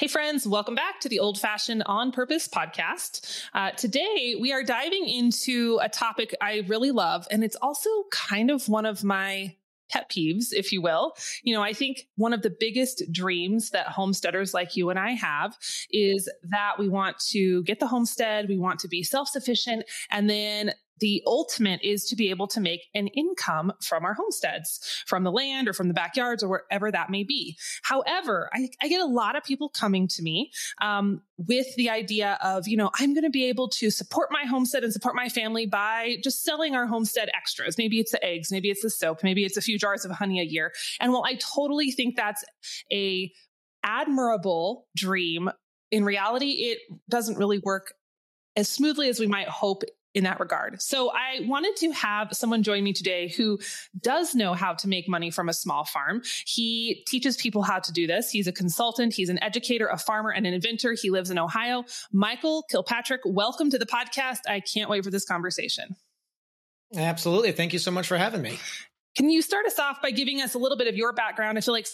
Hey, friends, welcome back to the Old Fashioned On Purpose podcast. Uh, today, we are diving into a topic I really love, and it's also kind of one of my pet peeves, if you will. You know, I think one of the biggest dreams that homesteaders like you and I have is that we want to get the homestead, we want to be self sufficient, and then the ultimate is to be able to make an income from our homesteads, from the land or from the backyards or wherever that may be. However, I, I get a lot of people coming to me um, with the idea of, you know, I'm going to be able to support my homestead and support my family by just selling our homestead extras. Maybe it's the eggs, maybe it's the soap, maybe it's a few jars of honey a year. And while I totally think that's a admirable dream, in reality, it doesn't really work as smoothly as we might hope in that regard. So I wanted to have someone join me today who does know how to make money from a small farm. He teaches people how to do this. He's a consultant, he's an educator, a farmer, and an inventor. He lives in Ohio. Michael Kilpatrick, welcome to the podcast. I can't wait for this conversation. Absolutely. Thank you so much for having me. Can you start us off by giving us a little bit of your background? I feel like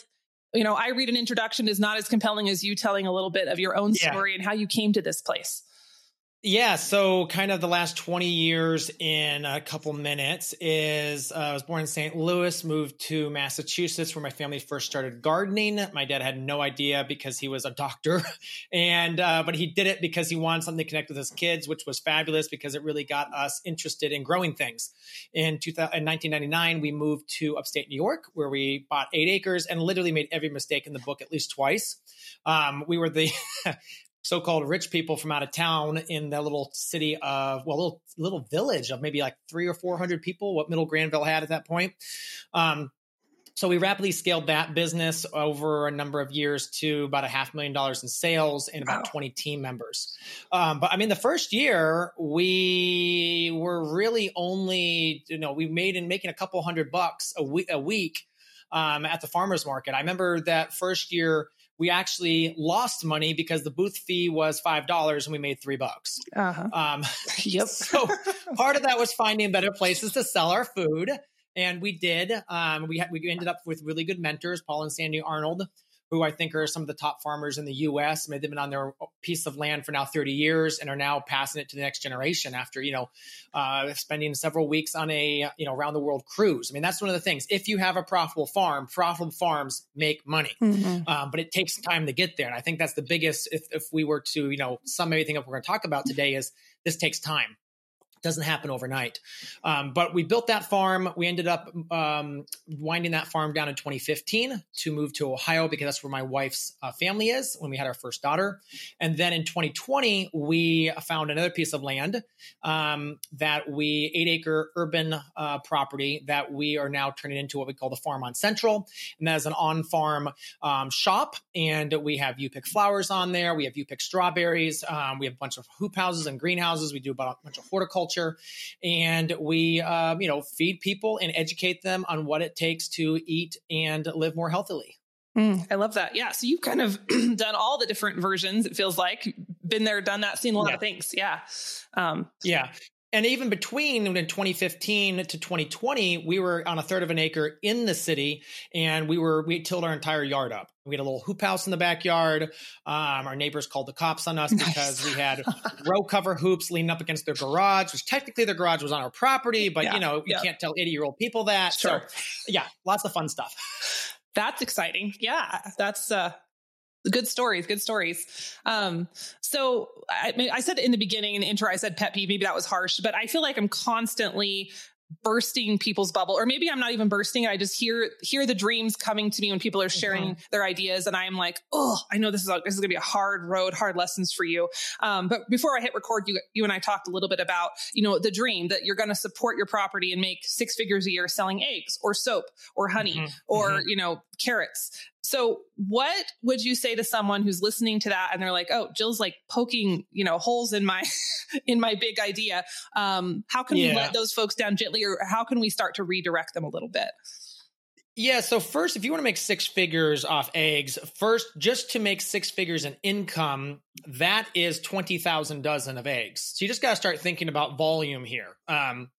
you know, I read an introduction is not as compelling as you telling a little bit of your own story yeah. and how you came to this place. Yeah, so kind of the last 20 years in a couple minutes is uh, I was born in St. Louis, moved to Massachusetts where my family first started gardening. My dad had no idea because he was a doctor and uh, but he did it because he wanted something to connect with his kids, which was fabulous because it really got us interested in growing things. In, 2000, in 1999, we moved to upstate New York where we bought 8 acres and literally made every mistake in the book at least twice. Um, we were the so-called rich people from out of town in the little city of well little little village of maybe like three or four hundred people what middle granville had at that point um, so we rapidly scaled that business over a number of years to about a half million dollars in sales and about wow. 20 team members. Um, but I mean, the first year we were really only, you know, we made in making a couple hundred bucks a week, a week um, at the farmers market. I remember that first year we actually lost money because the booth fee was five dollars and we made three bucks. Uh-huh. Um, yep. so part of that was finding better places to sell our food, and we did. Um, we had, we ended up with really good mentors, Paul and Sandy Arnold, who I think are some of the top farmers in the U.S. I mean, they've been on their piece of land for now 30 years and are now passing it to the next generation after you know uh, spending several weeks on a you know around the world cruise. I mean, that's one of the things. If you have a profitable farm, profitable farms make money, mm-hmm. um, but it takes time to get there. And I think that's the biggest. If, if we were to you know sum everything up, we're going to talk about today is this takes time doesn't happen overnight. Um, but we built that farm. We ended up um, winding that farm down in 2015 to move to Ohio because that's where my wife's uh, family is when we had our first daughter. And then in 2020, we found another piece of land um, that we, eight acre urban uh, property that we are now turning into what we call the Farm on Central. And that is an on farm um, shop. And we have you pick flowers on there. We have you pick strawberries. Um, we have a bunch of hoop houses and greenhouses. We do about a bunch of horticulture culture, and we um, you know feed people and educate them on what it takes to eat and live more healthily. Mm, I love that. Yeah. So you've kind of done all the different versions. It feels like been there, done that, seen a lot yeah. of things. Yeah. Um, yeah. And even between in 2015 to 2020, we were on a third of an acre in the city, and we were we tilled our entire yard up. We had a little hoop house in the backyard. Um, our neighbors called the cops on us nice. because we had row cover hoops leaning up against their garage, which technically their garage was on our property, but yeah, you know, you can't tell 80 year old people that. Sure. So yeah, lots of fun stuff. That's exciting. Yeah. That's, uh, good stories good stories um, so I, I, said in the beginning in the intro i said pet peeve maybe that was harsh but i feel like i'm constantly bursting people's bubble or maybe i'm not even bursting i just hear hear the dreams coming to me when people are sharing mm-hmm. their ideas and i'm like oh i know this is a, this is going to be a hard road hard lessons for you um, but before i hit record you you and i talked a little bit about you know the dream that you're going to support your property and make six figures a year selling eggs or soap or honey mm-hmm. or mm-hmm. you know carrots so what would you say to someone who's listening to that and they're like, "Oh, Jill's like poking, you know, holes in my in my big idea." Um, how can yeah. we let those folks down gently or how can we start to redirect them a little bit? Yeah. So first, if you want to make six figures off eggs, first, just to make six figures in income, that is 20,000 dozen of eggs. So you just got to start thinking about volume here. Um,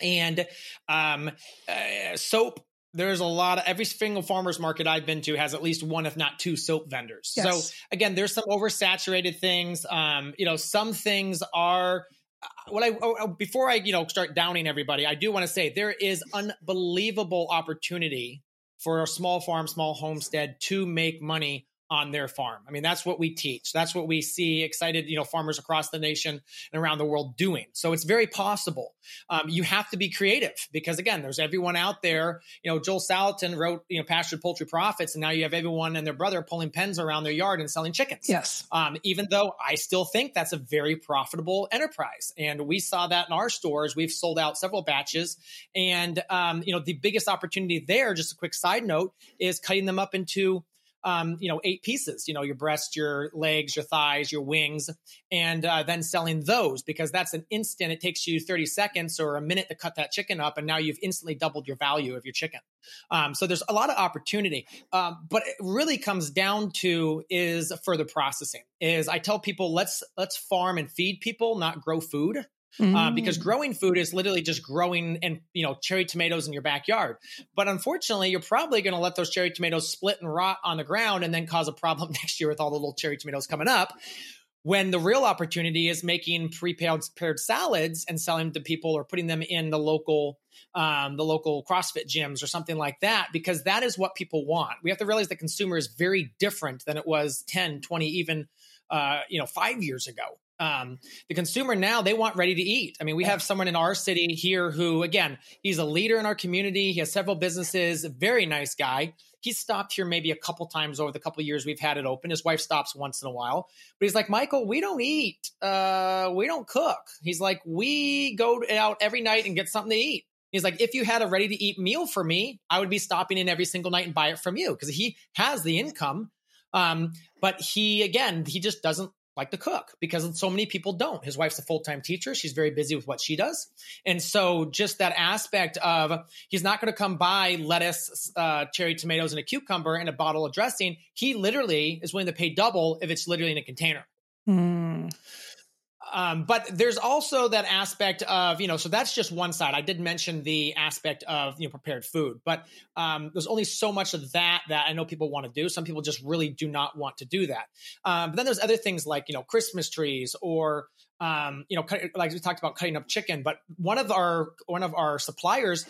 and um, uh, soap there's a lot of every single farmers market I've been to has at least one, if not two, soap vendors. Yes. So again, there's some oversaturated things. Um, you know, some things are uh, what I oh, oh, before I you know start downing everybody, I do want to say there is unbelievable opportunity for a small farm, small homestead to make money on their farm. I mean, that's what we teach. That's what we see excited, you know, farmers across the nation and around the world doing. So it's very possible. Um, you have to be creative because again, there's everyone out there. You know, Joel Salatin wrote, you know, Pastured Poultry Profits, and now you have everyone and their brother pulling pens around their yard and selling chickens. Yes. Um, even though I still think that's a very profitable enterprise, and we saw that in our stores. We've sold out several batches, and um, you know, the biggest opportunity there. Just a quick side note is cutting them up into um, you know, eight pieces, you know, your breast, your legs, your thighs, your wings, and uh, then selling those because that's an instant. It takes you 30 seconds or a minute to cut that chicken up. And now you've instantly doubled your value of your chicken. Um, so there's a lot of opportunity. Um, but it really comes down to is further processing is I tell people, let's, let's farm and feed people, not grow food. Mm. Uh, because growing food is literally just growing and you know cherry tomatoes in your backyard. But unfortunately, you're probably going to let those cherry tomatoes split and rot on the ground and then cause a problem next year with all the little cherry tomatoes coming up. When the real opportunity is making pre-paled prepared salads and selling them to people or putting them in the local um, the local CrossFit gyms or something like that, because that is what people want. We have to realize the consumer is very different than it was 10, 20, even uh, you know, five years ago. Um, the consumer now they want ready to eat. I mean, we have someone in our city here who, again, he's a leader in our community. He has several businesses. Very nice guy. He's stopped here maybe a couple times over the couple years we've had it open. His wife stops once in a while, but he's like, Michael, we don't eat. Uh, we don't cook. He's like, we go out every night and get something to eat. He's like, if you had a ready to eat meal for me, I would be stopping in every single night and buy it from you because he has the income. Um, but he, again, he just doesn't like to cook because so many people don't. His wife's a full time teacher. She's very busy with what she does. And so, just that aspect of he's not going to come buy lettuce, uh, cherry tomatoes, and a cucumber and a bottle of dressing. He literally is willing to pay double if it's literally in a container. Mm. Um, but there's also that aspect of, you know, so that's just one side. I did mention the aspect of, you know, prepared food, but um, there's only so much of that that I know people want to do. Some people just really do not want to do that. Um, but then there's other things like, you know, Christmas trees or, um, you know, like we talked about cutting up chicken, but one of our, one of our suppliers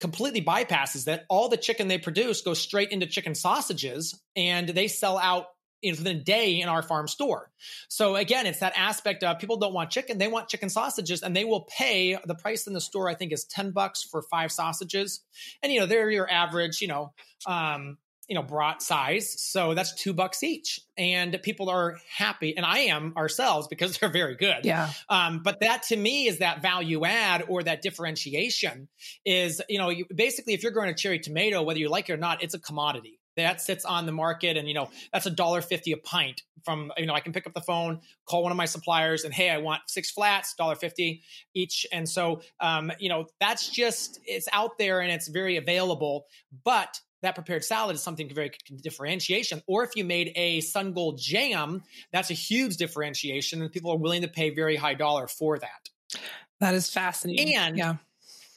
completely bypasses that all the chicken they produce goes straight into chicken sausages and they sell out within a day in our farm store. So again, it's that aspect of people don't want chicken, they want chicken sausages and they will pay the price in the store, I think is 10 bucks for five sausages. And you know, they're your average, you know, um, you know, brat size. So that's two bucks each. And people are happy. And I am ourselves because they're very good. Yeah. Um, but that to me is that value add or that differentiation is, you know, you, basically if you're growing a cherry tomato, whether you like it or not, it's a commodity that sits on the market and you know that's a dollar fifty a pint from you know i can pick up the phone call one of my suppliers and hey i want six flats dollar fifty each and so um, you know that's just it's out there and it's very available but that prepared salad is something very differentiation. Or if you made a sun gold jam, that's a huge differentiation, and people are willing to pay very high dollar for that. That is fascinating. And yeah.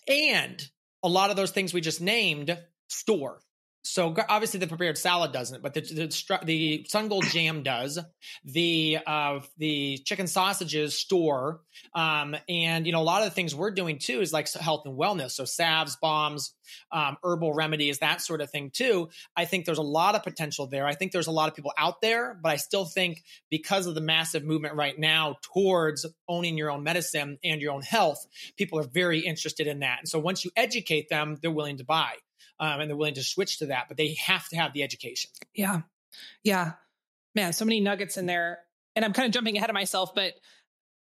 and a lot of those things we just named store. So obviously the prepared salad doesn't, but the the, the sun gold jam does. The uh, the chicken sausages store, um, and you know a lot of the things we're doing too is like health and wellness. So salves, balms, um, herbal remedies, that sort of thing too. I think there's a lot of potential there. I think there's a lot of people out there, but I still think because of the massive movement right now towards owning your own medicine and your own health, people are very interested in that. And so once you educate them, they're willing to buy um, and they're willing to switch to that, but they have to have the education. Yeah. Yeah. Man, so many nuggets in there. And I'm kind of jumping ahead of myself, but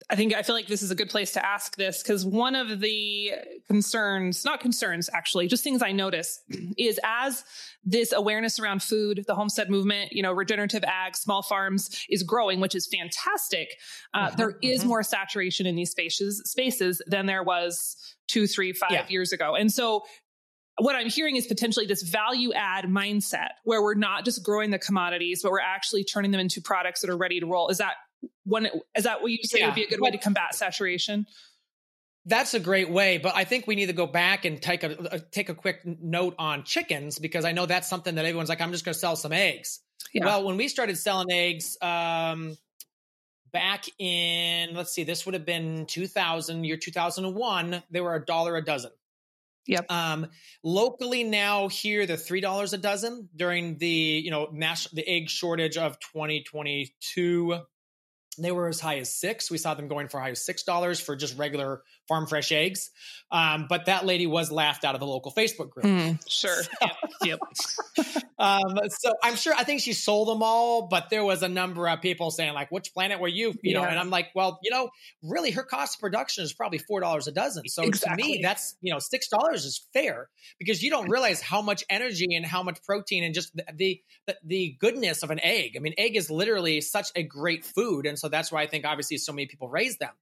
I think I feel like this is a good place to ask this because one of the concerns, not concerns actually, just things I notice is as this awareness around food, the homestead movement, you know, regenerative ag, small farms is growing, which is fantastic. Uh, mm-hmm, there is mm-hmm. more saturation in these spaces spaces than there was two, three, five yeah. years ago. And so what I'm hearing is potentially this value add mindset where we're not just growing the commodities, but we're actually turning them into products that are ready to roll. Is that one? Is that what you say yeah. would be a good way to combat saturation? That's a great way, but I think we need to go back and take a, a take a quick note on chickens because I know that's something that everyone's like, I'm just going to sell some eggs. Yeah. Well, when we started selling eggs, um, back in let's see, this would have been 2000, year 2001. They were a dollar a dozen. Yep. Um, locally now here they're three dollars a dozen during the you know mass the egg shortage of 2022 they were as high as six. We saw them going for high as six dollars for just regular farm fresh eggs. Um, but that lady was laughed out of the local Facebook group. Mm, sure. So, yep. um, so I'm sure I think she sold them all, but there was a number of people saying like, "Which planet were you?" You yeah. know, and I'm like, well, you know, really, her cost of production is probably four dollars a dozen. So exactly. to me, that's you know, six dollars is fair because you don't realize how much energy and how much protein and just the, the the goodness of an egg. I mean, egg is literally such a great food, and so that's why I think obviously so many people raise them.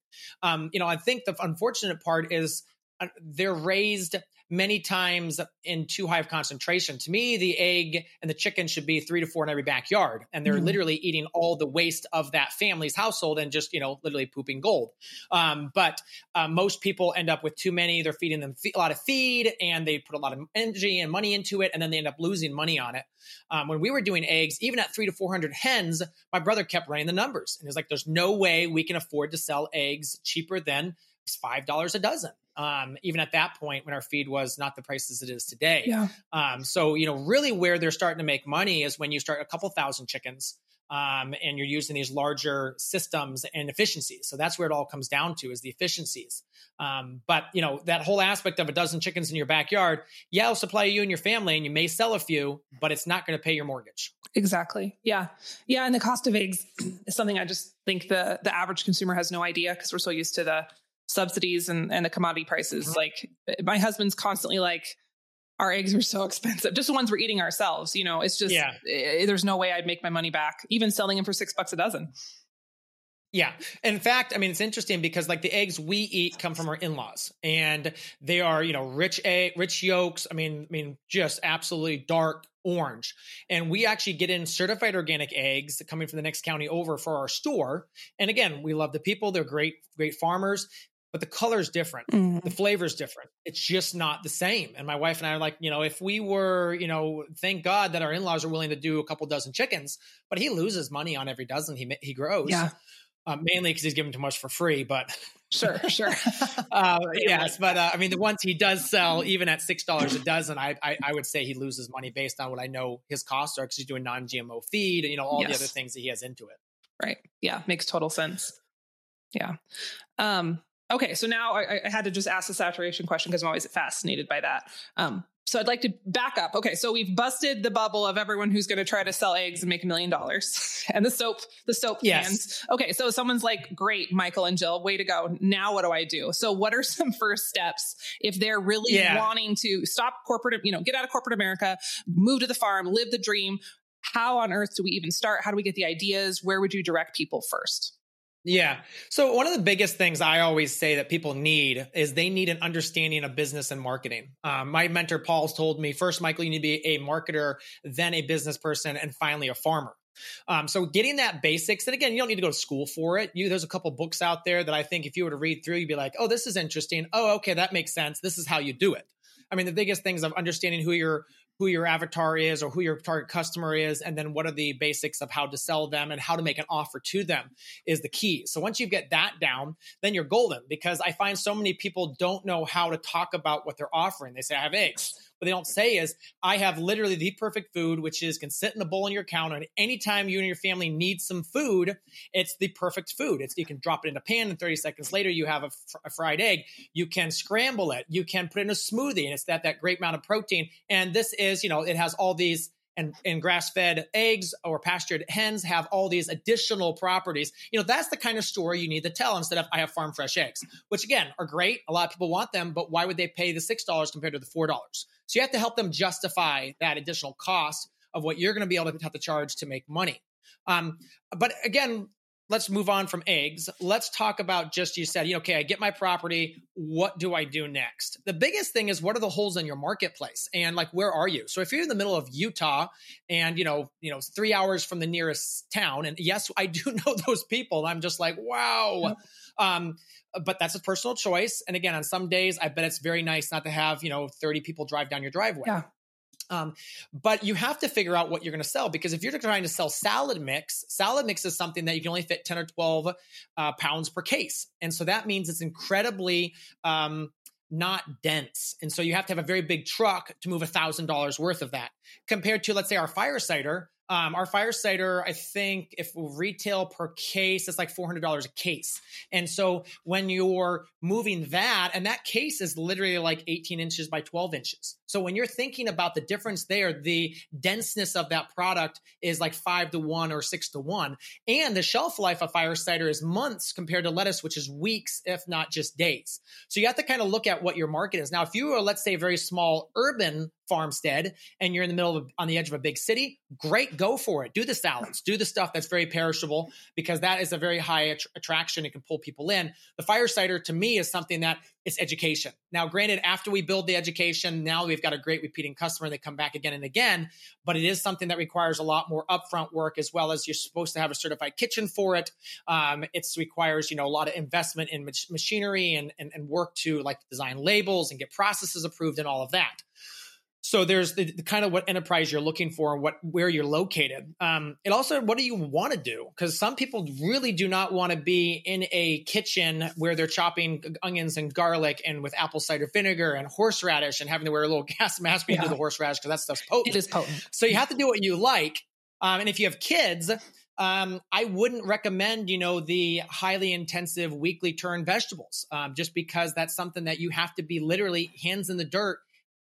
Um, you know, I think the unfortunate part is uh, they're raised many times in too high of concentration. To me, the egg and the chicken should be three to four in every backyard. And they're mm. literally eating all the waste of that family's household and just, you know, literally pooping gold. Um, but uh, most people end up with too many. They're feeding them a lot of feed and they put a lot of energy and money into it. And then they end up losing money on it. Um, when we were doing eggs, even at three to 400 hens, my brother kept running the numbers. And he's like, there's no way we can afford to sell eggs cheaper than $5 a dozen um, even at that point when our feed was not the prices it is today. Yeah. Um, so, you know, really where they're starting to make money is when you start a couple thousand chickens um, and you're using these larger systems and efficiencies. So that's where it all comes down to is the efficiencies. Um, but you know that whole aspect of a dozen chickens in your backyard, yeah, it'll supply you and your family, and you may sell a few, but it's not going to pay your mortgage. Exactly. Yeah, yeah. And the cost of eggs is something I just think the the average consumer has no idea because we're so used to the subsidies and, and the commodity prices. Mm-hmm. Like my husband's constantly like, our eggs are so expensive. Just the ones we're eating ourselves. You know, it's just, yeah. it, eh, there's no way I'd make my money back, even selling them for six bucks a dozen. Yeah. In fact, I mean, it's interesting because like the eggs we eat come from our in-laws and they are, you know, rich egg, rich yolks. I mean, I mean, just absolutely dark orange. And we actually get in certified organic eggs coming from the next county over for our store. And again, we love the people. They're great, great farmers but the color is different. Mm-hmm. The flavor is different. It's just not the same. And my wife and I are like, you know, if we were, you know, thank God that our in laws are willing to do a couple dozen chickens, but he loses money on every dozen he he grows. Yeah. Uh, mainly because he's giving too much for free, but sure, sure. uh, yes, but uh, I mean, the ones he does sell, even at six dollars a dozen, I, I, I would say he loses money based on what I know his costs are because he's doing non-GMO feed and you know all yes. the other things that he has into it. Right. Yeah, makes total sense. Yeah. Um, Okay, so now I, I, had to just ask the saturation question because I'm always fascinated by that. Um, so I'd like to back up. Okay, so we've busted the bubble of everyone who's going to try to sell eggs and make a million dollars, and the soap, the soap yes. cans. Okay, so someone's like, "Great, Michael and Jill, way to go! Now what do I do?" So what are some first steps if they're really yeah. wanting to stop corporate, you know, get out of corporate America, move to the farm, live the dream? How on earth do we even start? How do we get the ideas? Where would you direct people first? Yeah. So one of the biggest things I always say that people need is they need an understanding of business and marketing. Um, my mentor Paul's told me first, Michael, you need to be a marketer, then a business person, and finally a farmer. Um, so getting that basics, and again, you don't need to go to school for it. You there's a couple books out there that I think if you were to read through, you'd be like, oh, this is interesting. Oh, okay, that makes sense. This is how you do it. I mean, the biggest things of understanding who your who your avatar is or who your target customer is, and then what are the basics of how to sell them and how to make an offer to them is the key. So once you get that down, then you're golden because I find so many people don't know how to talk about what they're offering. They say, I have eggs what they don't say is, I have literally the perfect food, which is can sit in a bowl on your counter. And anytime you and your family need some food, it's the perfect food. It's you can drop it in a pan, and 30 seconds later you have a, fr- a fried egg. You can scramble it. You can put in a smoothie, and it's that that great amount of protein. And this is, you know, it has all these and, and grass-fed eggs or pastured hens have all these additional properties. You know, that's the kind of story you need to tell instead of I have farm fresh eggs, which again are great. A lot of people want them, but why would they pay the six dollars compared to the four dollars? So you have to help them justify that additional cost of what you're going to be able to have to charge to make money. Um, but again, let's move on from eggs. Let's talk about just you said, okay, I get my property. What do I do next? The biggest thing is what are the holes in your marketplace and like where are you? So if you're in the middle of Utah and you know, you know, three hours from the nearest town, and yes, I do know those people. I'm just like, wow. Um, but that's a personal choice. And again, on some days, I bet it's very nice not to have, you know, 30 people drive down your driveway. Yeah. Um, but you have to figure out what you're going to sell because if you're trying to sell salad mix, salad mix is something that you can only fit 10 or 12 uh, pounds per case. And so that means it's incredibly um, not dense. And so you have to have a very big truck to move a $1,000 worth of that compared to, let's say, our fire cider. Um, our fire cider, I think if retail per case, it's like $400 a case. And so when you're moving that, and that case is literally like 18 inches by 12 inches. So when you're thinking about the difference there, the denseness of that product is like five to one or six to one. And the shelf life of fire cider is months compared to lettuce, which is weeks, if not just days. So you have to kind of look at what your market is. Now, if you are, let's say, a very small urban farmstead and you're in the middle of on the edge of a big city, great, go for it. Do the salads, do the stuff that's very perishable because that is a very high att- attraction. It can pull people in. The fire cider to me is something that it's education. Now, granted, after we build the education, now we've got a great repeating customer. They come back again and again, but it is something that requires a lot more upfront work as well as you're supposed to have a certified kitchen for it. Um, it requires, you know, a lot of investment in mach- machinery and, and, and work to like design labels and get processes approved and all of that. So there's the, the, kind of what enterprise you're looking for and what where you're located. Um, it also what do you want to do? Because some people really do not want to be in a kitchen where they're chopping onions and garlic and with apple cider vinegar and horseradish and having to wear a little gas mask when yeah. you do the horseradish because that stuff's potent. It is potent. So you have to do what you like. Um, and if you have kids, um, I wouldn't recommend, you know, the highly intensive weekly turn vegetables, um, just because that's something that you have to be literally hands in the dirt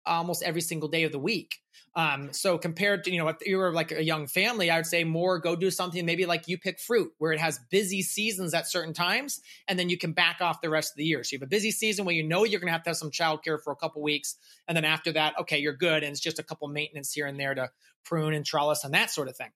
almost every single day of the week. Um, so compared to, you know, if you were like a young family, I would say more go do something maybe like you pick fruit where it has busy seasons at certain times and then you can back off the rest of the year. So you have a busy season where you know you're going to have to have some childcare for a couple weeks. And then after that, okay, you're good. And it's just a couple maintenance here and there to prune and trellis and that sort of thing.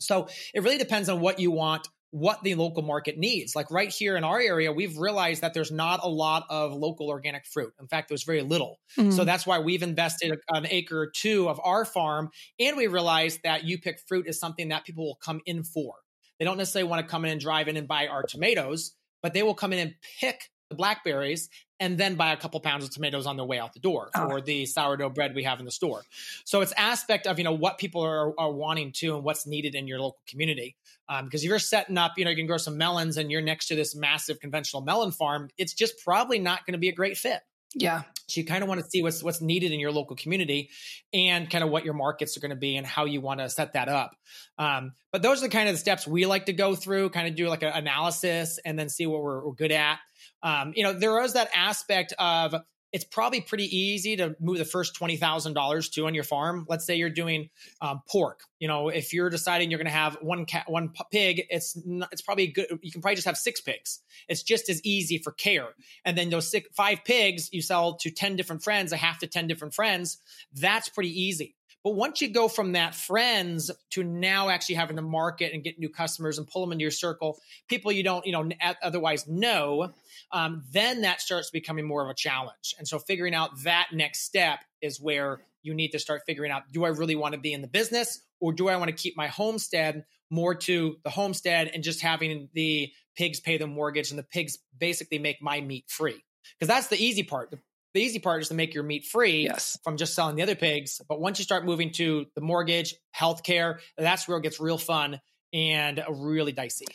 So it really depends on what you want what the local market needs. Like right here in our area, we've realized that there's not a lot of local organic fruit. In fact, there's very little. Mm-hmm. So that's why we've invested an acre or two of our farm. And we realized that you pick fruit is something that people will come in for. They don't necessarily want to come in and drive in and buy our tomatoes, but they will come in and pick the blackberries and then buy a couple pounds of tomatoes on their way out the door oh. or the sourdough bread we have in the store. So it's aspect of, you know, what people are, are wanting to and what's needed in your local community. Um, because if you're setting up, you know, you can grow some melons and you're next to this massive conventional melon farm, it's just probably not going to be a great fit. Yeah. So you kind of want to see what's what's needed in your local community and kind of what your markets are going to be and how you want to set that up. Um, but those are the kind of the steps we like to go through, kind of do like an analysis and then see what we're, we're good at. Um, you know, there is that aspect of it's probably pretty easy to move the first $20,000 to on your farm. Let's say you're doing um, pork. You know, if you're deciding you're going to have one cat, one pig, it's not, it's probably good. You can probably just have six pigs. It's just as easy for care. And then those six, five pigs you sell to 10 different friends, a half to 10 different friends. That's pretty easy. But once you go from that friends to now actually having to market and get new customers and pull them into your circle, people you don't, you know, otherwise know, um, then that starts becoming more of a challenge. And so figuring out that next step is where you need to start figuring out, do I really want to be in the business or do I want to keep my homestead more to the homestead and just having the pigs pay the mortgage and the pigs basically make my meat free? Because that's the easy part. The the easy part is to make your meat free yes. from just selling the other pigs. But once you start moving to the mortgage, healthcare, that's where it gets real fun and really dicey.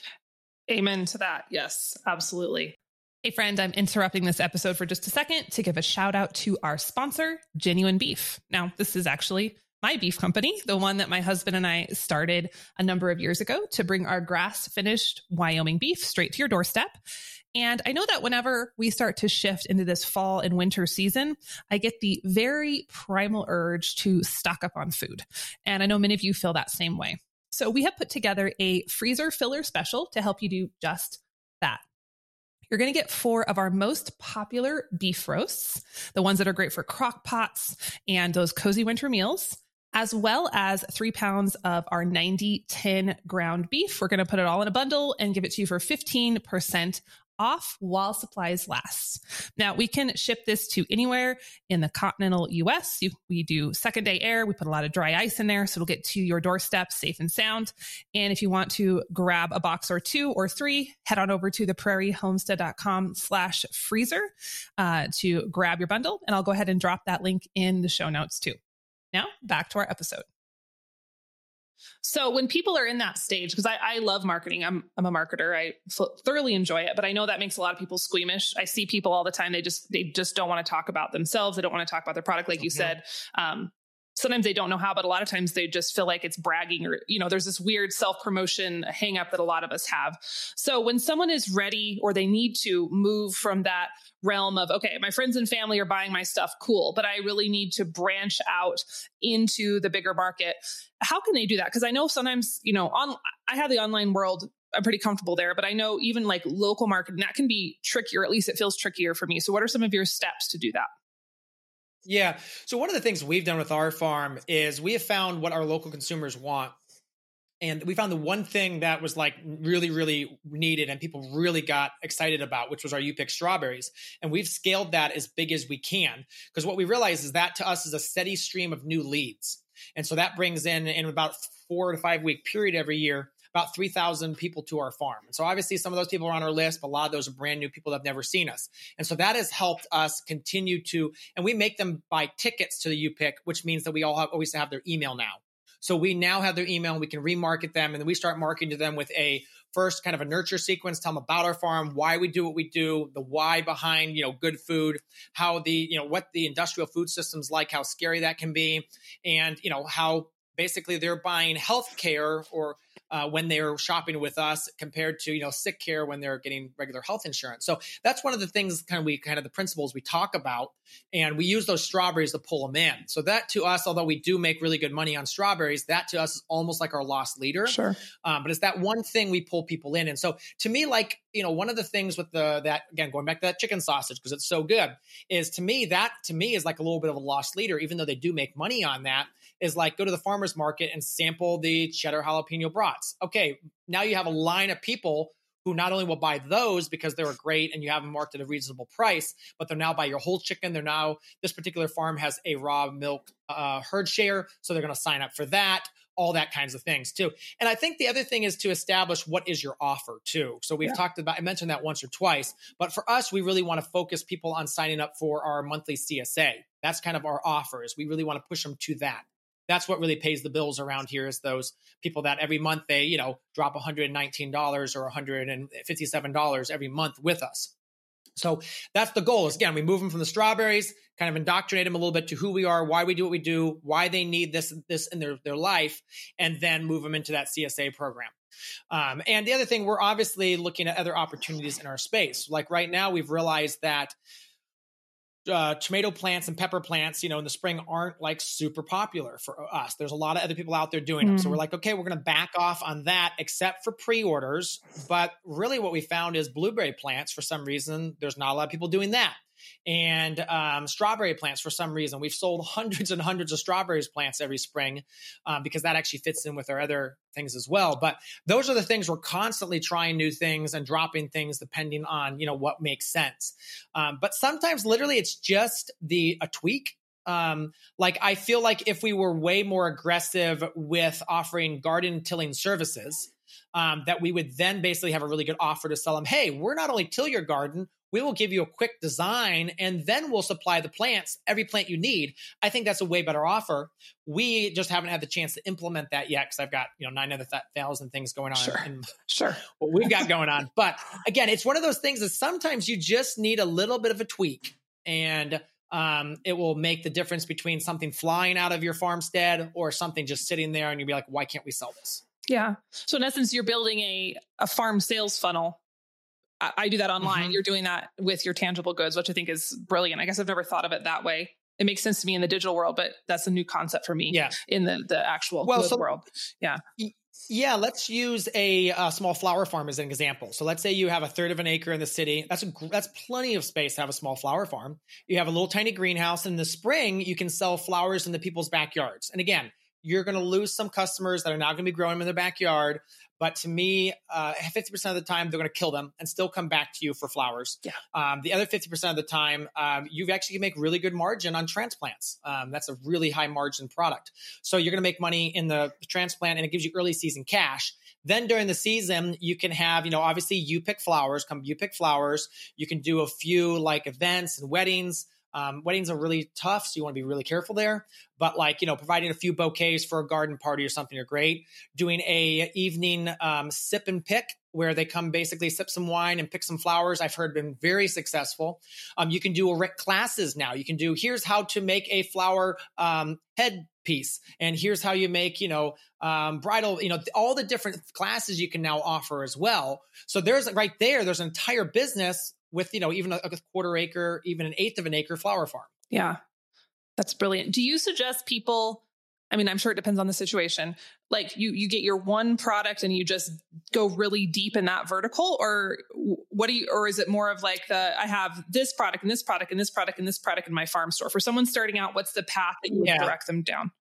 Amen to that. Yes, absolutely. Hey, friend, I'm interrupting this episode for just a second to give a shout out to our sponsor, Genuine Beef. Now, this is actually my beef company, the one that my husband and I started a number of years ago to bring our grass finished Wyoming beef straight to your doorstep. And I know that whenever we start to shift into this fall and winter season, I get the very primal urge to stock up on food. And I know many of you feel that same way. So we have put together a freezer filler special to help you do just that. You're going to get four of our most popular beef roasts, the ones that are great for crock pots and those cozy winter meals as well as three pounds of our 90 10 ground beef. We're going to put it all in a bundle and give it to you for 15% off while supplies last. Now, we can ship this to anywhere in the continental US. We do second day air. We put a lot of dry ice in there, so it'll get to your doorstep safe and sound. And if you want to grab a box or two or three, head on over to the prairiehomestead.com slash freezer uh, to grab your bundle. And I'll go ahead and drop that link in the show notes too. Now, back to our episode. So when people are in that stage, because I, I, love marketing, I'm I'm a marketer. I f- thoroughly enjoy it, but I know that makes a lot of people squeamish. I see people all the time; they just they just don't want to talk about themselves. They don't want to talk about their product, like you mm-hmm. said. Um, sometimes they don't know how, but a lot of times they just feel like it's bragging or, you know, there's this weird self promotion hang up that a lot of us have. So when someone is ready or they need to move from that realm of, okay, my friends and family are buying my stuff, cool, but I really need to branch out into the bigger market. How can they do that? Because I know sometimes, you know, on, I have the online world I'm pretty comfortable there. But I know even like local marketing, that can be trickier. At least it feels trickier for me. So, what are some of your steps to do that? Yeah. So one of the things we've done with our farm is we have found what our local consumers want. And we found the one thing that was like really, really needed and people really got excited about, which was our U-Pick strawberries. And we've scaled that as big as we can. Because what we realize is that to us is a steady stream of new leads. And so that brings in in about four to five week period every year about 3,000 people to our farm. And so obviously some of those people are on our list, but a lot of those are brand new people that have never seen us. And so that has helped us continue to, and we make them buy tickets to the U-Pick, which means that we all have, always have their email now. So we now have their email and we can remarket them. And then we start marketing to them with a first kind of a nurture sequence, tell them about our farm, why we do what we do, the why behind, you know, good food, how the, you know, what the industrial food systems like, how scary that can be, and, you know, how basically they're buying health care or uh, when they're shopping with us compared to you know sick care when they're getting regular health insurance. So that's one of the things kind of we kind of the principles we talk about, and we use those strawberries to pull them in. So that to us, although we do make really good money on strawberries, that to us is almost like our lost leader. Sure. Um, but it's that one thing we pull people in, and so to me, like you know, one of the things with the that again going back to that chicken sausage because it's so good is to me that to me is like a little bit of a lost leader, even though they do make money on that is like go to the farmer's market and sample the cheddar jalapeno brats. Okay, now you have a line of people who not only will buy those because they're great and you have them marked at a reasonable price, but they're now buy your whole chicken. They're now, this particular farm has a raw milk uh, herd share, so they're going to sign up for that. All that kinds of things too. And I think the other thing is to establish what is your offer too. So we've yeah. talked about, I mentioned that once or twice, but for us, we really want to focus people on signing up for our monthly CSA. That's kind of our offer is we really want to push them to that that's what really pays the bills around here is those people that every month they you know drop $119 or $157 every month with us. So that's the goal is again we move them from the strawberries kind of indoctrinate them a little bit to who we are why we do what we do why they need this this in their, their life and then move them into that csa program. Um, and the other thing we're obviously looking at other opportunities in our space. Like right now we've realized that uh, tomato plants and pepper plants, you know, in the spring aren't like super popular for us. There's a lot of other people out there doing mm. them. So we're mm. like, okay, we're going to back off on that, except for pre orders. But really, what we found is blueberry plants, for some reason, there's not a lot of people doing that and um, strawberry plants for some reason. We've sold hundreds and hundreds of strawberries plants every spring um, because that actually fits in with our other things as well. But those are the things we're constantly trying new things and dropping things depending on you know what makes sense. Um, but sometimes literally it's just the a tweak um, like I feel like if we were way more aggressive with offering garden tilling services, um, that we would then basically have a really good offer to sell them. Hey, we're not only till your garden, we will give you a quick design and then we'll supply the plants, every plant you need. I think that's a way better offer. We just haven't had the chance to implement that yet because I've got, you know, nine other thousand things going on. Sure. And sure. What we've got going on. But again, it's one of those things that sometimes you just need a little bit of a tweak and um, it will make the difference between something flying out of your farmstead or something just sitting there and you'll be like, why can't we sell this? Yeah. So in essence, you're building a, a farm sales funnel I, I do that online. Mm-hmm. You're doing that with your tangible goods, which I think is brilliant. I guess I've never thought of it that way. It makes sense to me in the digital world, but that's a new concept for me. Yeah. in the the actual well, so, world. Yeah. Yeah, let's use a, a, small flower farm as an example. So let's say you have a third of an acre in the city. That's a, that's plenty of space to have a small flower farm. You have a little tiny greenhouse. In the spring, you can sell flowers in the people's backyards. And again, you're going to lose some customers that are now going to be growing in their backyard. But to me, uh, 50% of the time, they're going to kill them and still come back to you for flowers. Yeah. Um, the other 50% of the time, um, you actually can make really good margin on transplants. Um, that's a really high margin product. So you're going to make money in the transplant and it gives you early season cash. Then during the season, you can have, you know, obviously you pick flowers, come you pick flowers. You can do a few like events and weddings. Um, weddings are really tough, so you want to be really careful there. But like you know, providing a few bouquets for a garden party or something are great. Doing a evening um, sip and pick where they come basically sip some wine and pick some flowers. I've heard been very successful. Um, you can do a classes now. You can do here's how to make a flower um, head piece, and here's how you make you know um, bridal. You know all the different classes you can now offer as well. So there's right there. There's an entire business with you know even a, a quarter acre, even an eighth of an acre flower farm. Yeah, that's brilliant. Do you suggest people? I mean, I'm sure it depends on the situation. Like you, you get your one product and you just go really deep in that vertical, or what do you? Or is it more of like the I have this product and this product and this product and this product in my farm store? For someone starting out, what's the path that you yeah. direct them down?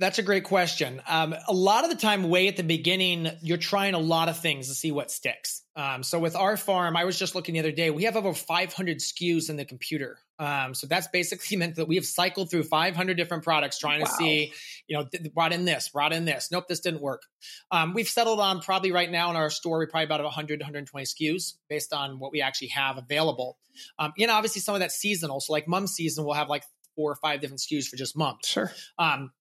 That's a great question. Um, a lot of the time, way at the beginning, you're trying a lot of things to see what sticks. Um, so with our farm, I was just looking the other day, we have over 500 SKUs in the computer. Um, so that's basically meant that we have cycled through 500 different products trying wow. to see, you know, th- brought in this, brought in this. Nope, this didn't work. Um, we've settled on probably right now in our store, we probably about 100, 120 SKUs based on what we actually have available. Um, and obviously some of that seasonal. So like mum season, we'll have like four or five different SKUs for just mums. Sure. Um,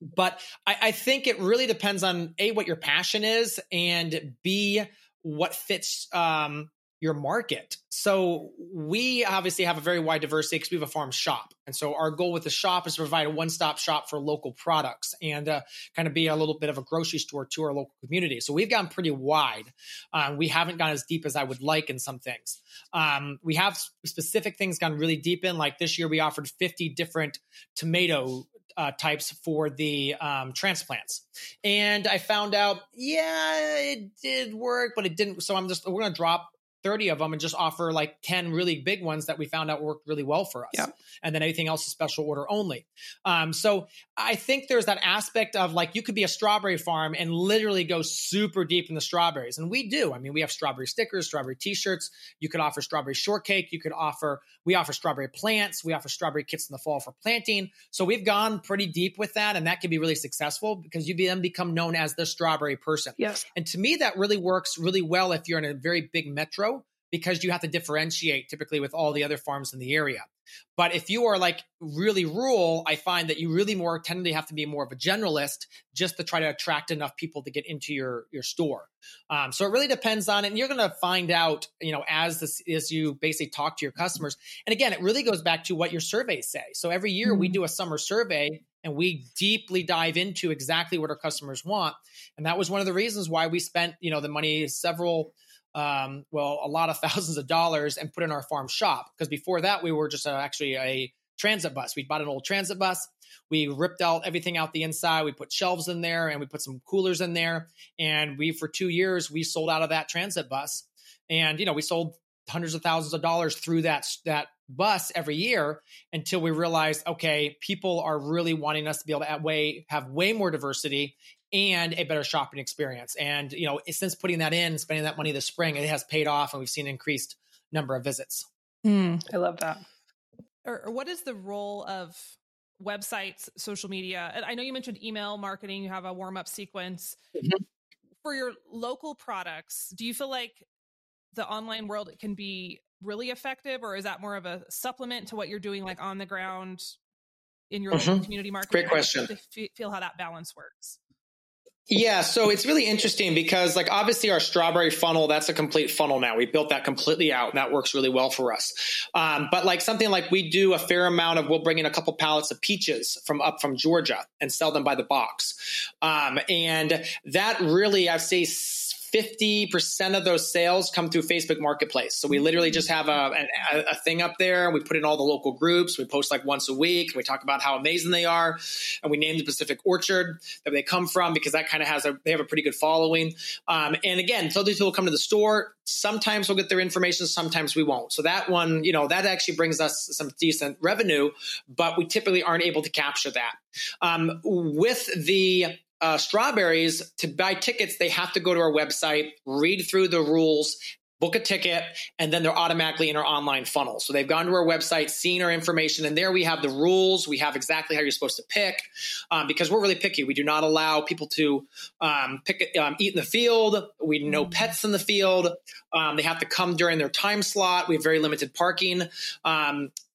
but I, I think it really depends on a what your passion is and b what fits um, your market. So we obviously have a very wide diversity because we have a farm shop, and so our goal with the shop is to provide a one-stop shop for local products and uh, kind of be a little bit of a grocery store to our local community. So we've gone pretty wide. Um, we haven't gone as deep as I would like in some things. Um, we have specific things gone really deep in. Like this year, we offered 50 different tomato uh, types for the um, transplants. And I found out, yeah, it did work, but it didn't. So I'm just, we're going to drop 30 of them and just offer like 10 really big ones that we found out worked really well for us. Yeah. And then anything else is special order only. Um, so I think there's that aspect of like you could be a strawberry farm and literally go super deep in the strawberries. And we do. I mean, we have strawberry stickers, strawberry t-shirts. You could offer strawberry shortcake. You could offer, we offer strawberry plants. We offer strawberry kits in the fall for planting. So we've gone pretty deep with that. And that can be really successful because you then become known as the strawberry person. Yes. And to me, that really works really well if you're in a very big metro because you have to differentiate typically with all the other farms in the area. But if you are like really rural, I find that you really more tend to have to be more of a generalist just to try to attract enough people to get into your your store. Um, so it really depends on it, and you're going to find out, you know, as this as you basically talk to your customers. And again, it really goes back to what your surveys say. So every year mm-hmm. we do a summer survey and we deeply dive into exactly what our customers want. And that was one of the reasons why we spent, you know, the money several um, well, a lot of thousands of dollars and put in our farm shop. Because before that, we were just actually a transit bus. We bought an old transit bus. We ripped out everything out the inside. We put shelves in there and we put some coolers in there. And we, for two years, we sold out of that transit bus. And, you know, we sold hundreds of thousands of dollars through that, that bus every year until we realized, okay, people are really wanting us to be able to have way, have way more diversity and a better shopping experience. And you know, since putting that in, spending that money this spring, it has paid off, and we've seen an increased number of visits. Mm, I love that. Or, or what is the role of websites, social media? And I know you mentioned email marketing. You have a warm up sequence mm-hmm. for your local products. Do you feel like the online world can be really effective, or is that more of a supplement to what you're doing, like on the ground in your mm-hmm. community market? Great question. feel how that balance works. Yeah, so it's really interesting because like obviously our strawberry funnel, that's a complete funnel now. We built that completely out and that works really well for us. Um, but like something like we do a fair amount of, we'll bring in a couple pallets of peaches from up from Georgia and sell them by the box. Um, and that really, I say 50% of those sales come through Facebook Marketplace. So we literally just have a, a, a, thing up there. We put in all the local groups. We post like once a week. We talk about how amazing they are. And we name the Pacific Orchard that they come from because that kind of has a, they have a pretty good following. Um, and again, so these people come to the store. Sometimes we'll get their information, sometimes we won't. So that one, you know, that actually brings us some decent revenue, but we typically aren't able to capture that. Um, with the uh, strawberries, to buy tickets, they have to go to our website, read through the rules, book a ticket, and then they're automatically in our online funnel. So they've gone to our website, seen our information, and there we have the rules. We have exactly how you're supposed to pick um, because we're really picky. We do not allow people to um, pick, um, eat in the field. We no mm. pets in the field. Um, they have to come during their time slot. We have very limited parking.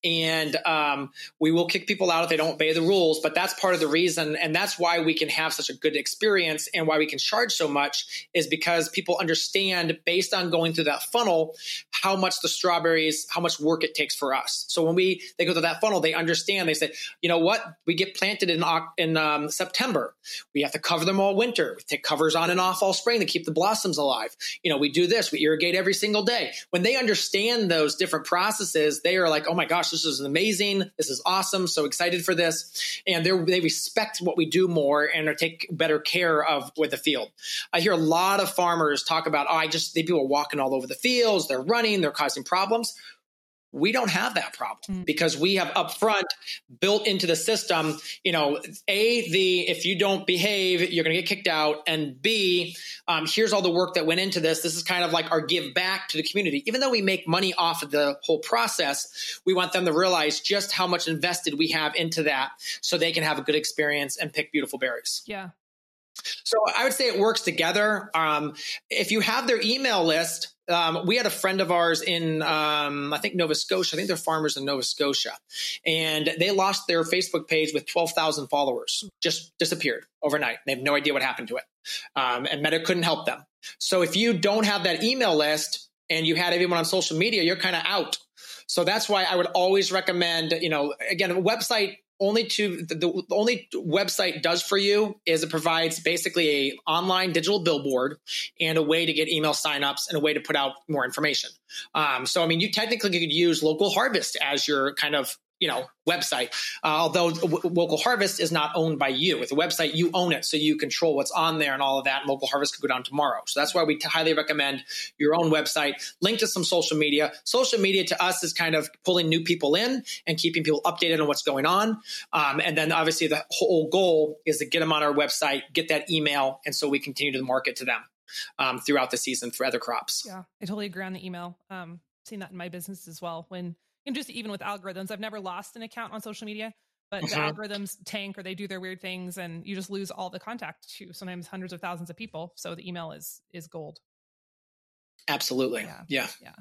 And um, we will kick people out if they don't obey the rules. But that's part of the reason, and that's why we can have such a good experience, and why we can charge so much is because people understand based on going through that funnel how much the strawberries, how much work it takes for us. So when we they go through that funnel, they understand. They say, you know what, we get planted in in um, September, we have to cover them all winter. We take covers on and off all spring to keep the blossoms alive. You know, we do this, we irrigate every single day. When they understand those different processes, they are like, oh my gosh this is amazing. This is awesome. So excited for this. And they respect what we do more and are take better care of with the field. I hear a lot of farmers talk about, oh, I just, they people are walking all over the fields. They're running. They're causing problems. We don't have that problem mm. because we have upfront built into the system, you know, A, the if you don't behave, you're going to get kicked out. And B, um, here's all the work that went into this. This is kind of like our give back to the community. Even though we make money off of the whole process, we want them to realize just how much invested we have into that so they can have a good experience and pick beautiful berries. Yeah. So I would say it works together. Um, if you have their email list, um, we had a friend of ours in, um, I think Nova Scotia. I think they're farmers in Nova Scotia, and they lost their Facebook page with twelve thousand followers. Just disappeared overnight. They have no idea what happened to it, um, and Meta couldn't help them. So if you don't have that email list and you had everyone on social media, you're kind of out. So that's why I would always recommend, you know, again, a website only to the, the, only website does for you is it provides basically a online digital billboard and a way to get email signups and a way to put out more information. Um, so I mean, you technically could use local harvest as your kind of you know website. Uh, although w- Local Harvest is not owned by you, with a website you own it, so you control what's on there and all of that. And Local Harvest could go down tomorrow, so that's why we t- highly recommend your own website. Link to some social media. Social media to us is kind of pulling new people in and keeping people updated on what's going on. Um, and then obviously the whole goal is to get them on our website, get that email, and so we continue to market to them. Um, throughout the season for other crops. Yeah, I totally agree on the email. Um, that in my business as well. When and just even with algorithms, I've never lost an account on social media, but the uh-huh. algorithms tank or they do their weird things and you just lose all the contact to sometimes hundreds of thousands of people. So the email is is gold. Absolutely. Yeah. Yeah. yeah.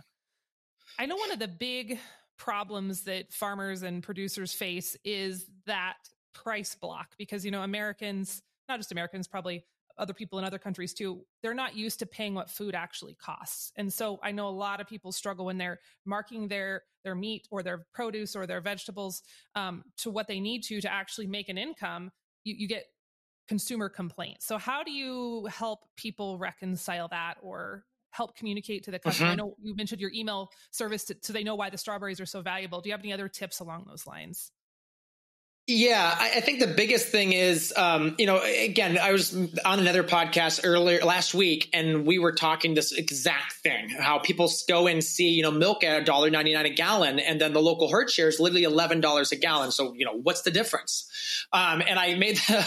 I know one of the big problems that farmers and producers face is that price block because you know Americans, not just Americans, probably other people in other countries too, they're not used to paying what food actually costs. And so I know a lot of people struggle when they're marking their their meat or their produce or their vegetables um, to what they need to to actually make an income. You, you get consumer complaints. So how do you help people reconcile that or help communicate to the customer? Mm-hmm. I know you mentioned your email service to, so they know why the strawberries are so valuable. Do you have any other tips along those lines? Yeah, I, I, think the biggest thing is, um, you know, again, I was on another podcast earlier last week, and we were talking this exact thing: how people go and see, you know, milk at a dollar ninety nine a gallon, and then the local herd share is literally eleven dollars a gallon. So, you know, what's the difference? Um, and I made the,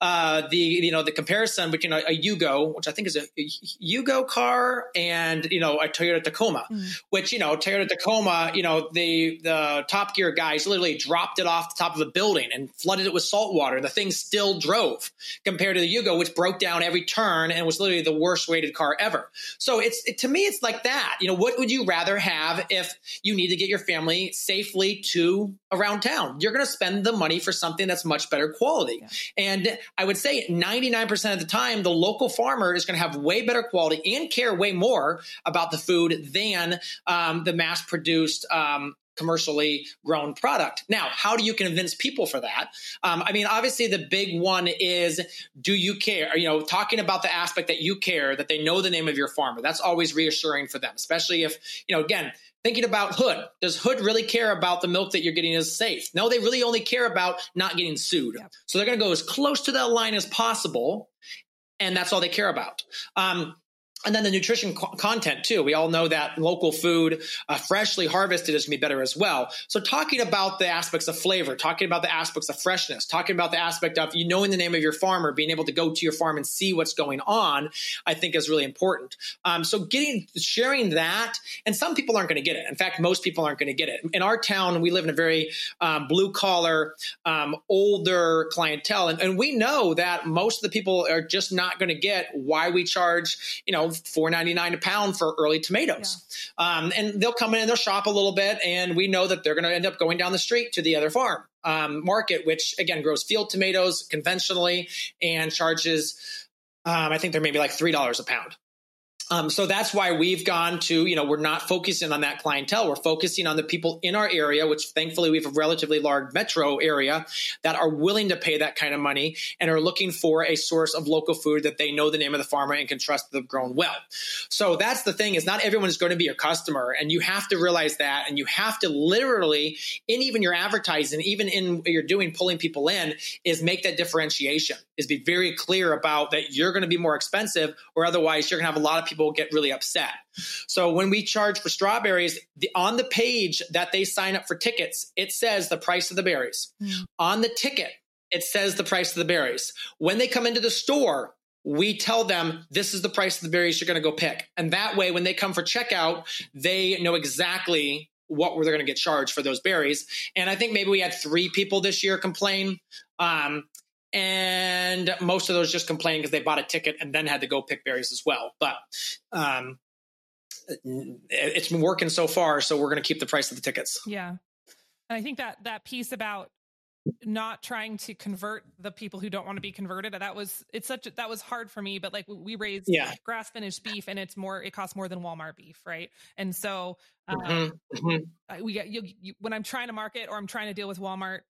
uh, the, you know, the comparison between a, a, Yugo, which I think is a, a Yugo car, and you know, a Toyota Tacoma, mm. which you know, Toyota Tacoma, you know, the the Top Gear guys literally dropped it off the top of a building and flooded it with salt water. The thing still drove compared to the Yugo, which broke down every turn and was literally the worst rated car ever. So it's it, to me, it's like that. You know, what would you rather have if you need to get your family safely to around town? You're going to spend the money for something that's much better quality. Yeah. And I would say 99% of the time, the local farmer is going to have way better quality and care way more about the food than um, the mass produced um, commercially grown product. Now, how do you convince people for that? Um, I mean, obviously, the big one is do you care? You know, talking about the aspect that you care, that they know the name of your farmer. That's always reassuring for them, especially if, you know, again, thinking about Hood. Does Hood really care about the milk that you're getting is safe? No, they really only care about not getting sued. Yeah. So they're going to go as close to that line as possible. And that's all they care about. Um, and then the nutrition co- content too. We all know that local food, uh, freshly harvested, is going to be better as well. So talking about the aspects of flavor, talking about the aspects of freshness, talking about the aspect of you knowing the name of your farmer, being able to go to your farm and see what's going on, I think is really important. Um, so getting sharing that, and some people aren't going to get it. In fact, most people aren't going to get it. In our town, we live in a very um, blue collar, um, older clientele, and, and we know that most of the people are just not going to get why we charge, you know four ninety nine a pound for early tomatoes. Yeah. Um, and they'll come in and they'll shop a little bit, and we know that they're going to end up going down the street to the other farm um, market, which again grows field tomatoes conventionally and charges. Um, I think they're maybe like three dollars a pound. Um, so that's why we've gone to, you know, we're not focusing on that clientele. We're focusing on the people in our area, which thankfully we have a relatively large metro area that are willing to pay that kind of money and are looking for a source of local food that they know the name of the farmer and can trust that they've grown well. So that's the thing is not everyone is going to be your customer. And you have to realize that. And you have to literally, in even your advertising, even in what you're doing, pulling people in, is make that differentiation, is be very clear about that you're going to be more expensive or otherwise you're going to have a lot of people get really upset. So when we charge for strawberries, the, on the page that they sign up for tickets, it says the price of the berries. Mm. On the ticket, it says the price of the berries. When they come into the store, we tell them this is the price of the berries you're going to go pick. And that way, when they come for checkout, they know exactly what were they're going to get charged for those berries. And I think maybe we had three people this year complain. Um, and most of those just complained because they bought a ticket and then had to go pick berries as well. But um, it's been working so far, so we're going to keep the price of the tickets. Yeah, and I think that that piece about not trying to convert the people who don't want to be converted that was it's such a, that was hard for me but like we raised yeah. grass finished beef and it's more it costs more than walmart beef right and so um, mm-hmm. mm-hmm. we get you, you, when i'm trying to market or i'm trying to deal with walmart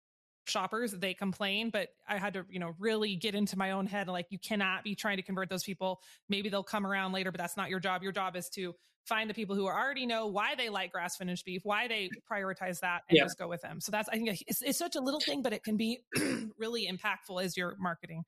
shoppers they complain but i had to you know really get into my own head like you cannot be trying to convert those people. Maybe they'll come around later but that's not your job. Your job is to find the people who already know why they like grass finished beef why they prioritize that and yeah. just go with them. So that's i think it's, it's such a little thing but it can be really impactful as you're marketing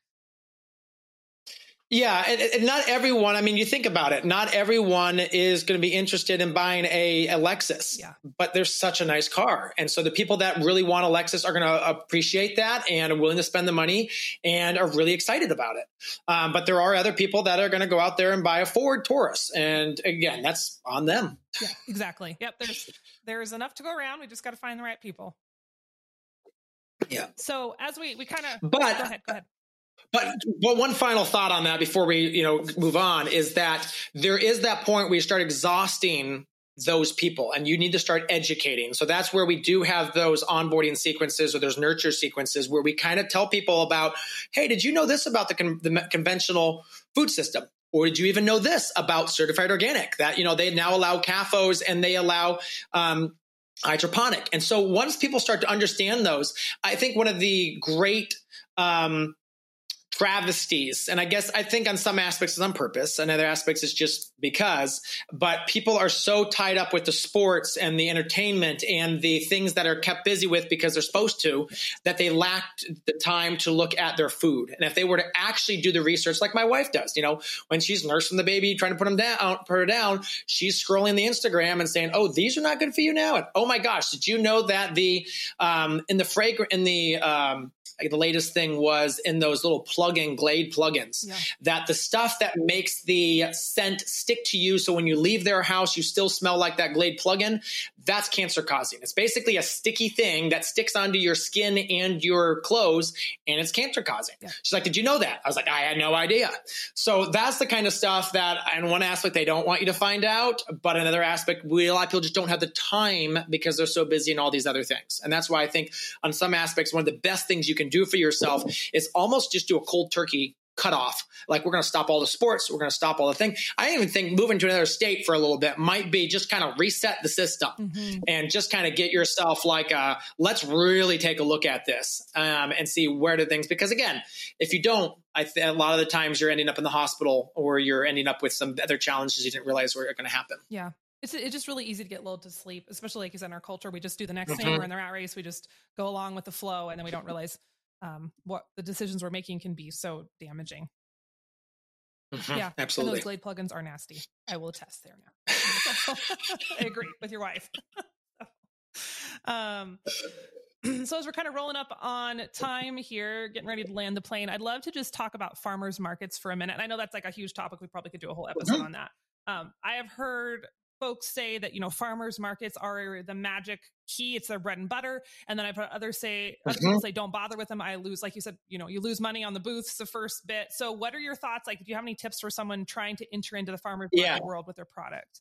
yeah, and, and, not everyone. I mean, you think about it. Not everyone is going to be interested in buying a, a Lexus. Yeah. But there's such a nice car, and so the people that really want a Lexus are going to appreciate that and are willing to spend the money and are really excited about it. Um, but there are other people that are going to go out there and buy a Ford Taurus, and again, that's on them. Yeah, exactly. Yep. There's there's enough to go around. We just got to find the right people. Yeah. So as we we kind of but go ahead, go ahead. But, but one final thought on that before we you know move on is that there is that point where you start exhausting those people and you need to start educating. So that's where we do have those onboarding sequences or those nurture sequences where we kind of tell people about, hey, did you know this about the, con- the conventional food system? Or did you even know this about certified organic? That you know they now allow CAFOs and they allow um, hydroponic. And so once people start to understand those, I think one of the great um, travesties. And I guess I think on some aspects it's on purpose, and other aspects it's just because. But people are so tied up with the sports and the entertainment and the things that are kept busy with because they're supposed to that they lacked the time to look at their food. And if they were to actually do the research, like my wife does, you know, when she's nursing the baby, trying to put him down, put her down, she's scrolling the Instagram and saying, "Oh, these are not good for you now." And oh my gosh, did you know that the um, in the fragrant in the um, the latest thing was in those little plug-in Glade plugins yeah. that the stuff that makes the scent stick to you, so when you leave their house, you still smell like that Glade plug-in. That's cancer causing. It's basically a sticky thing that sticks onto your skin and your clothes, and it's cancer causing. Yeah. She's like, "Did you know that?" I was like, "I had no idea." So that's the kind of stuff that, in one aspect, they don't want you to find out, but another aspect, we, a lot of people just don't have the time because they're so busy and all these other things, and that's why I think on some aspects, one of the best things you can do for yourself is almost just do a cold turkey cut off. Like we're going to stop all the sports. We're going to stop all the thing. I even think moving to another state for a little bit might be just kind of reset the system mm-hmm. and just kind of get yourself like, uh, let's really take a look at this um, and see where do things, because again, if you don't, I th- a lot of the times you're ending up in the hospital or you're ending up with some other challenges you didn't realize were going to happen. Yeah. It's, it's just really easy to get lulled to sleep, especially like in our culture. We just do the next mm-hmm. thing. We're in the rat race. We just go along with the flow, and then we don't realize um, what the decisions we're making can be so damaging. Mm-hmm. Yeah, absolutely. those Glade plugins are nasty. I will attest there now. I agree with your wife. um, so as we're kind of rolling up on time here, getting ready to land the plane, I'd love to just talk about farmers markets for a minute. And I know that's like a huge topic. We probably could do a whole episode mm-hmm. on that. Um, I have heard folks say that you know farmers markets are the magic key it's their bread and butter and then i've heard others say other mm-hmm. people say don't bother with them i lose like you said you know you lose money on the booths the first bit so what are your thoughts like do you have any tips for someone trying to enter into the farmers yeah. world with their product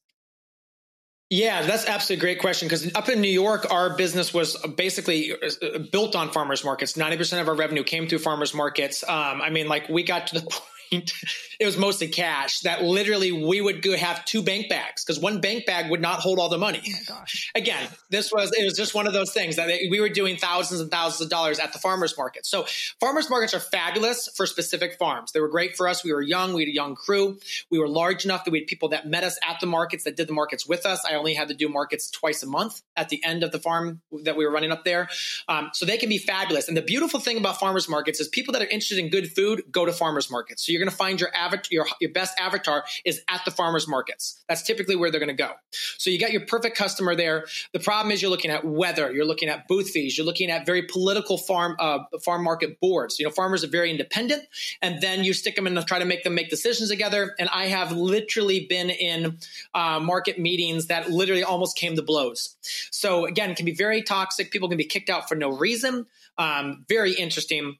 yeah, that's absolutely a great question because up in New York, our business was basically uh, built on farmers markets. 90% of our revenue came through farmers markets. Um, I mean, like we got to the point it was mostly cash that literally we would go have two bank bags because one bank bag would not hold all the money. Oh gosh. Again, this was, it was just one of those things that we were doing thousands and thousands of dollars at the farmer's market. So farmer's markets are fabulous for specific farms. They were great for us. We were young. We had a young crew. We were large enough that we had people that met us at the markets that did the markets with us. I only had to do markets twice a month at the end of the farm that we were running up there. Um, so they can be fabulous. And the beautiful thing about farmers markets is people that are interested in good food go to farmers markets. So you're going to find your avatar, your, your best avatar is at the farmers markets. That's typically where they're going to go. So you got your perfect customer there. The problem is you're looking at weather, you're looking at booth fees, you're looking at very political farm uh, farm market boards. You know, farmers are very independent, and then you stick them and try to make them make decisions together. And I have literally been in uh, market meetings that literally almost came to blows. So again, it can be very toxic. People can be kicked out for no reason. Um, very interesting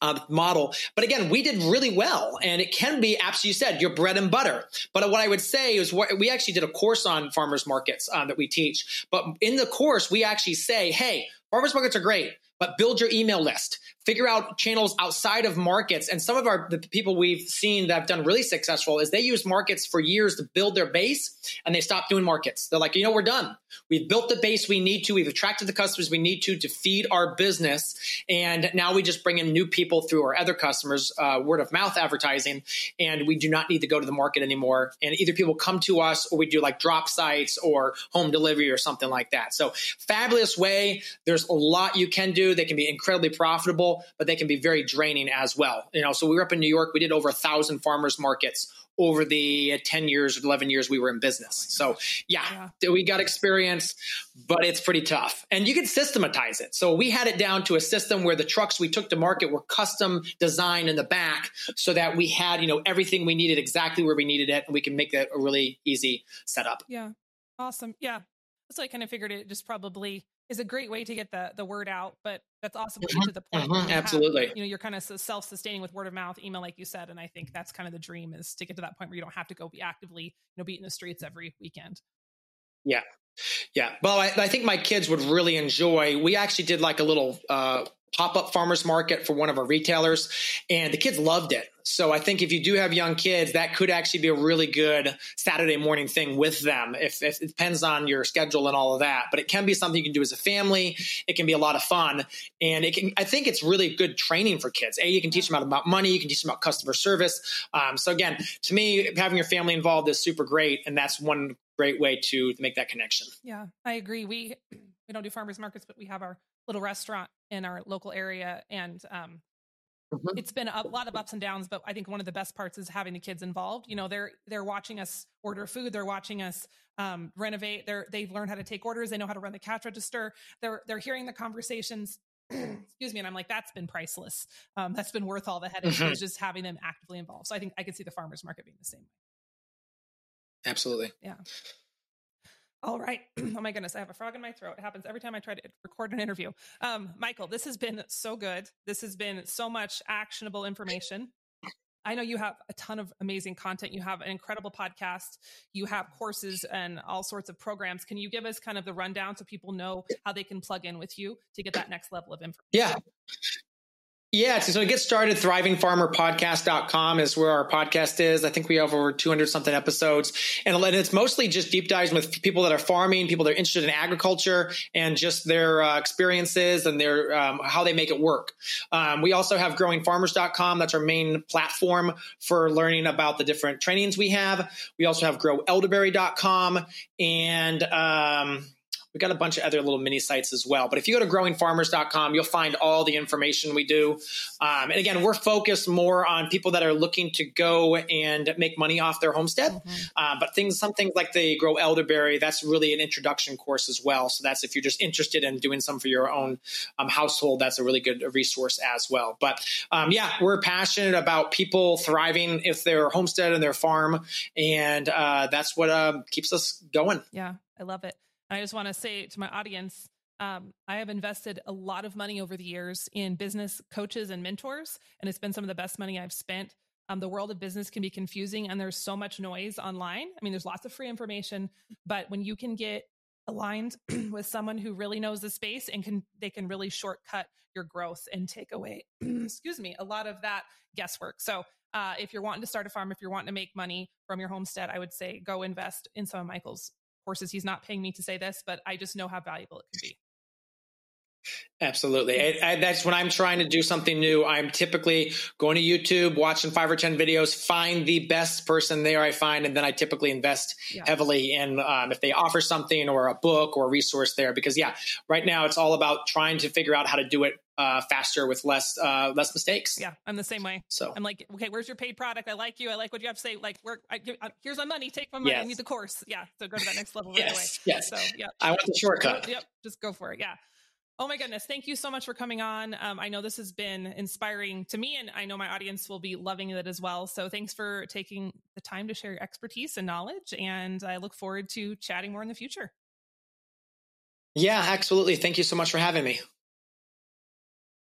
uh, model. But again, we did really well, and it can be, as you said, your bread and butter. But what I would say is, what, we actually did a course on farmers markets uh, that we teach. But in the course, we actually say, hey, farmers markets are great but build your email list figure out channels outside of markets. And some of our the people we've seen that have done really successful is they use markets for years to build their base and they stop doing markets. They're like you know we're done. We've built the base we need to. We've attracted the customers we need to to feed our business. And now we just bring in new people through our other customers uh, word of mouth advertising. And we do not need to go to the market anymore. And either people come to us or we do like drop sites or home delivery or something like that. So fabulous way. There's a lot you can do. They can be incredibly profitable, but they can be very draining as well. You know, so we were up in New York. We did over a thousand farmers markets over the uh, 10 years or 11 years we were in business. So yeah, yeah, we got experience but it's pretty tough. And you can systematize it. So we had it down to a system where the trucks we took to market were custom designed in the back so that we had you know everything we needed exactly where we needed it and we can make that a really easy setup. Yeah. Awesome. Yeah. So i kind of figured it just probably is a great way to get the the word out but that's awesome mm-hmm, to the point mm-hmm, absolutely. have, you know you're kind of self-sustaining with word of mouth email like you said and i think that's kind of the dream is to get to that point where you don't have to go be actively you know beating the streets every weekend. Yeah. Yeah. Well I, I think my kids would really enjoy we actually did like a little uh pop-up farmers market for one of our retailers and the kids loved it. So i think if you do have young kids that could actually be a really good saturday morning thing with them if, if, it depends on your schedule and all of that. But it can be something you can do as a family. It can be a lot of fun. And it can i think it's really good training for kids. A you can teach them about money. You can teach them about customer service. Um, so again to me having your family involved is super great and that's one great way to make that connection. Yeah i agree. We we don't do farmers markets but we have our little restaurant in our local area and um, mm-hmm. it's been a lot of ups and downs but i think one of the best parts is having the kids involved. You know they're they're watching us order food they're watching us um, renovate they're they've learned how to take orders they know how to run the cash register they're they're hearing the conversations excuse me and i'm like that's been priceless. Um, that's been worth all the headache mm-hmm. is just having them actively involved. So i think i could see the farmers market being the same way. Absolutely. Yeah all right. oh my goodness, I have a frog in my throat. It happens every time I try to record an interview. Um, Michael, this has been so good. This has been so much actionable information. I know you have a ton of amazing content. You have an incredible podcast. You have courses and all sorts of programs. Can you give us kind of the rundown so people know how they can plug in with you to get that next level of information? Yeah. Yeah, so to get started, thrivingfarmerpodcast.com is where our podcast is. I think we have over 200 something episodes. And it's mostly just deep dives with people that are farming, people that are interested in agriculture and just their uh, experiences and their um, how they make it work. Um, we also have growingfarmers.com. That's our main platform for learning about the different trainings we have. We also have growelderberry.com and um, We've got a bunch of other little mini sites as well. But if you go to growingfarmers.com, you'll find all the information we do. Um, and again, we're focused more on people that are looking to go and make money off their homestead. Mm-hmm. Uh, but things, some things like the Grow Elderberry, that's really an introduction course as well. So that's if you're just interested in doing some for your own um, household, that's a really good resource as well. But um, yeah, we're passionate about people thriving if their homestead and their farm. And uh, that's what uh, keeps us going. Yeah, I love it. I just want to say to my audience, um, I have invested a lot of money over the years in business coaches and mentors, and it's been some of the best money I've spent. Um, the world of business can be confusing, and there's so much noise online. I mean, there's lots of free information, but when you can get aligned with someone who really knows the space and can they can really shortcut your growth and take away, excuse me, a lot of that guesswork. So uh, if you're wanting to start a farm, if you're wanting to make money from your homestead, I would say go invest in some of Michael's He's not paying me to say this, but I just know how valuable it can be. Absolutely. I, I, that's when I'm trying to do something new. I'm typically going to YouTube, watching five or 10 videos, find the best person there I find, and then I typically invest yeah. heavily in um, if they offer something or a book or a resource there. Because, yeah, right now it's all about trying to figure out how to do it uh, faster with less uh, less mistakes. Yeah, I'm the same way. So I'm like, okay, where's your paid product? I like you. I like what you have to say. Like, where? I, uh, here's my money. Take my money. Yes. I need the course. Yeah. So go to that next level right away. Yes. So yeah, I want the shortcut. Yep. Just go for it. Yeah. Oh my goodness. Thank you so much for coming on. Um, I know this has been inspiring to me, and I know my audience will be loving it as well. So thanks for taking the time to share your expertise and knowledge. And I look forward to chatting more in the future. Yeah, absolutely. Thank you so much for having me.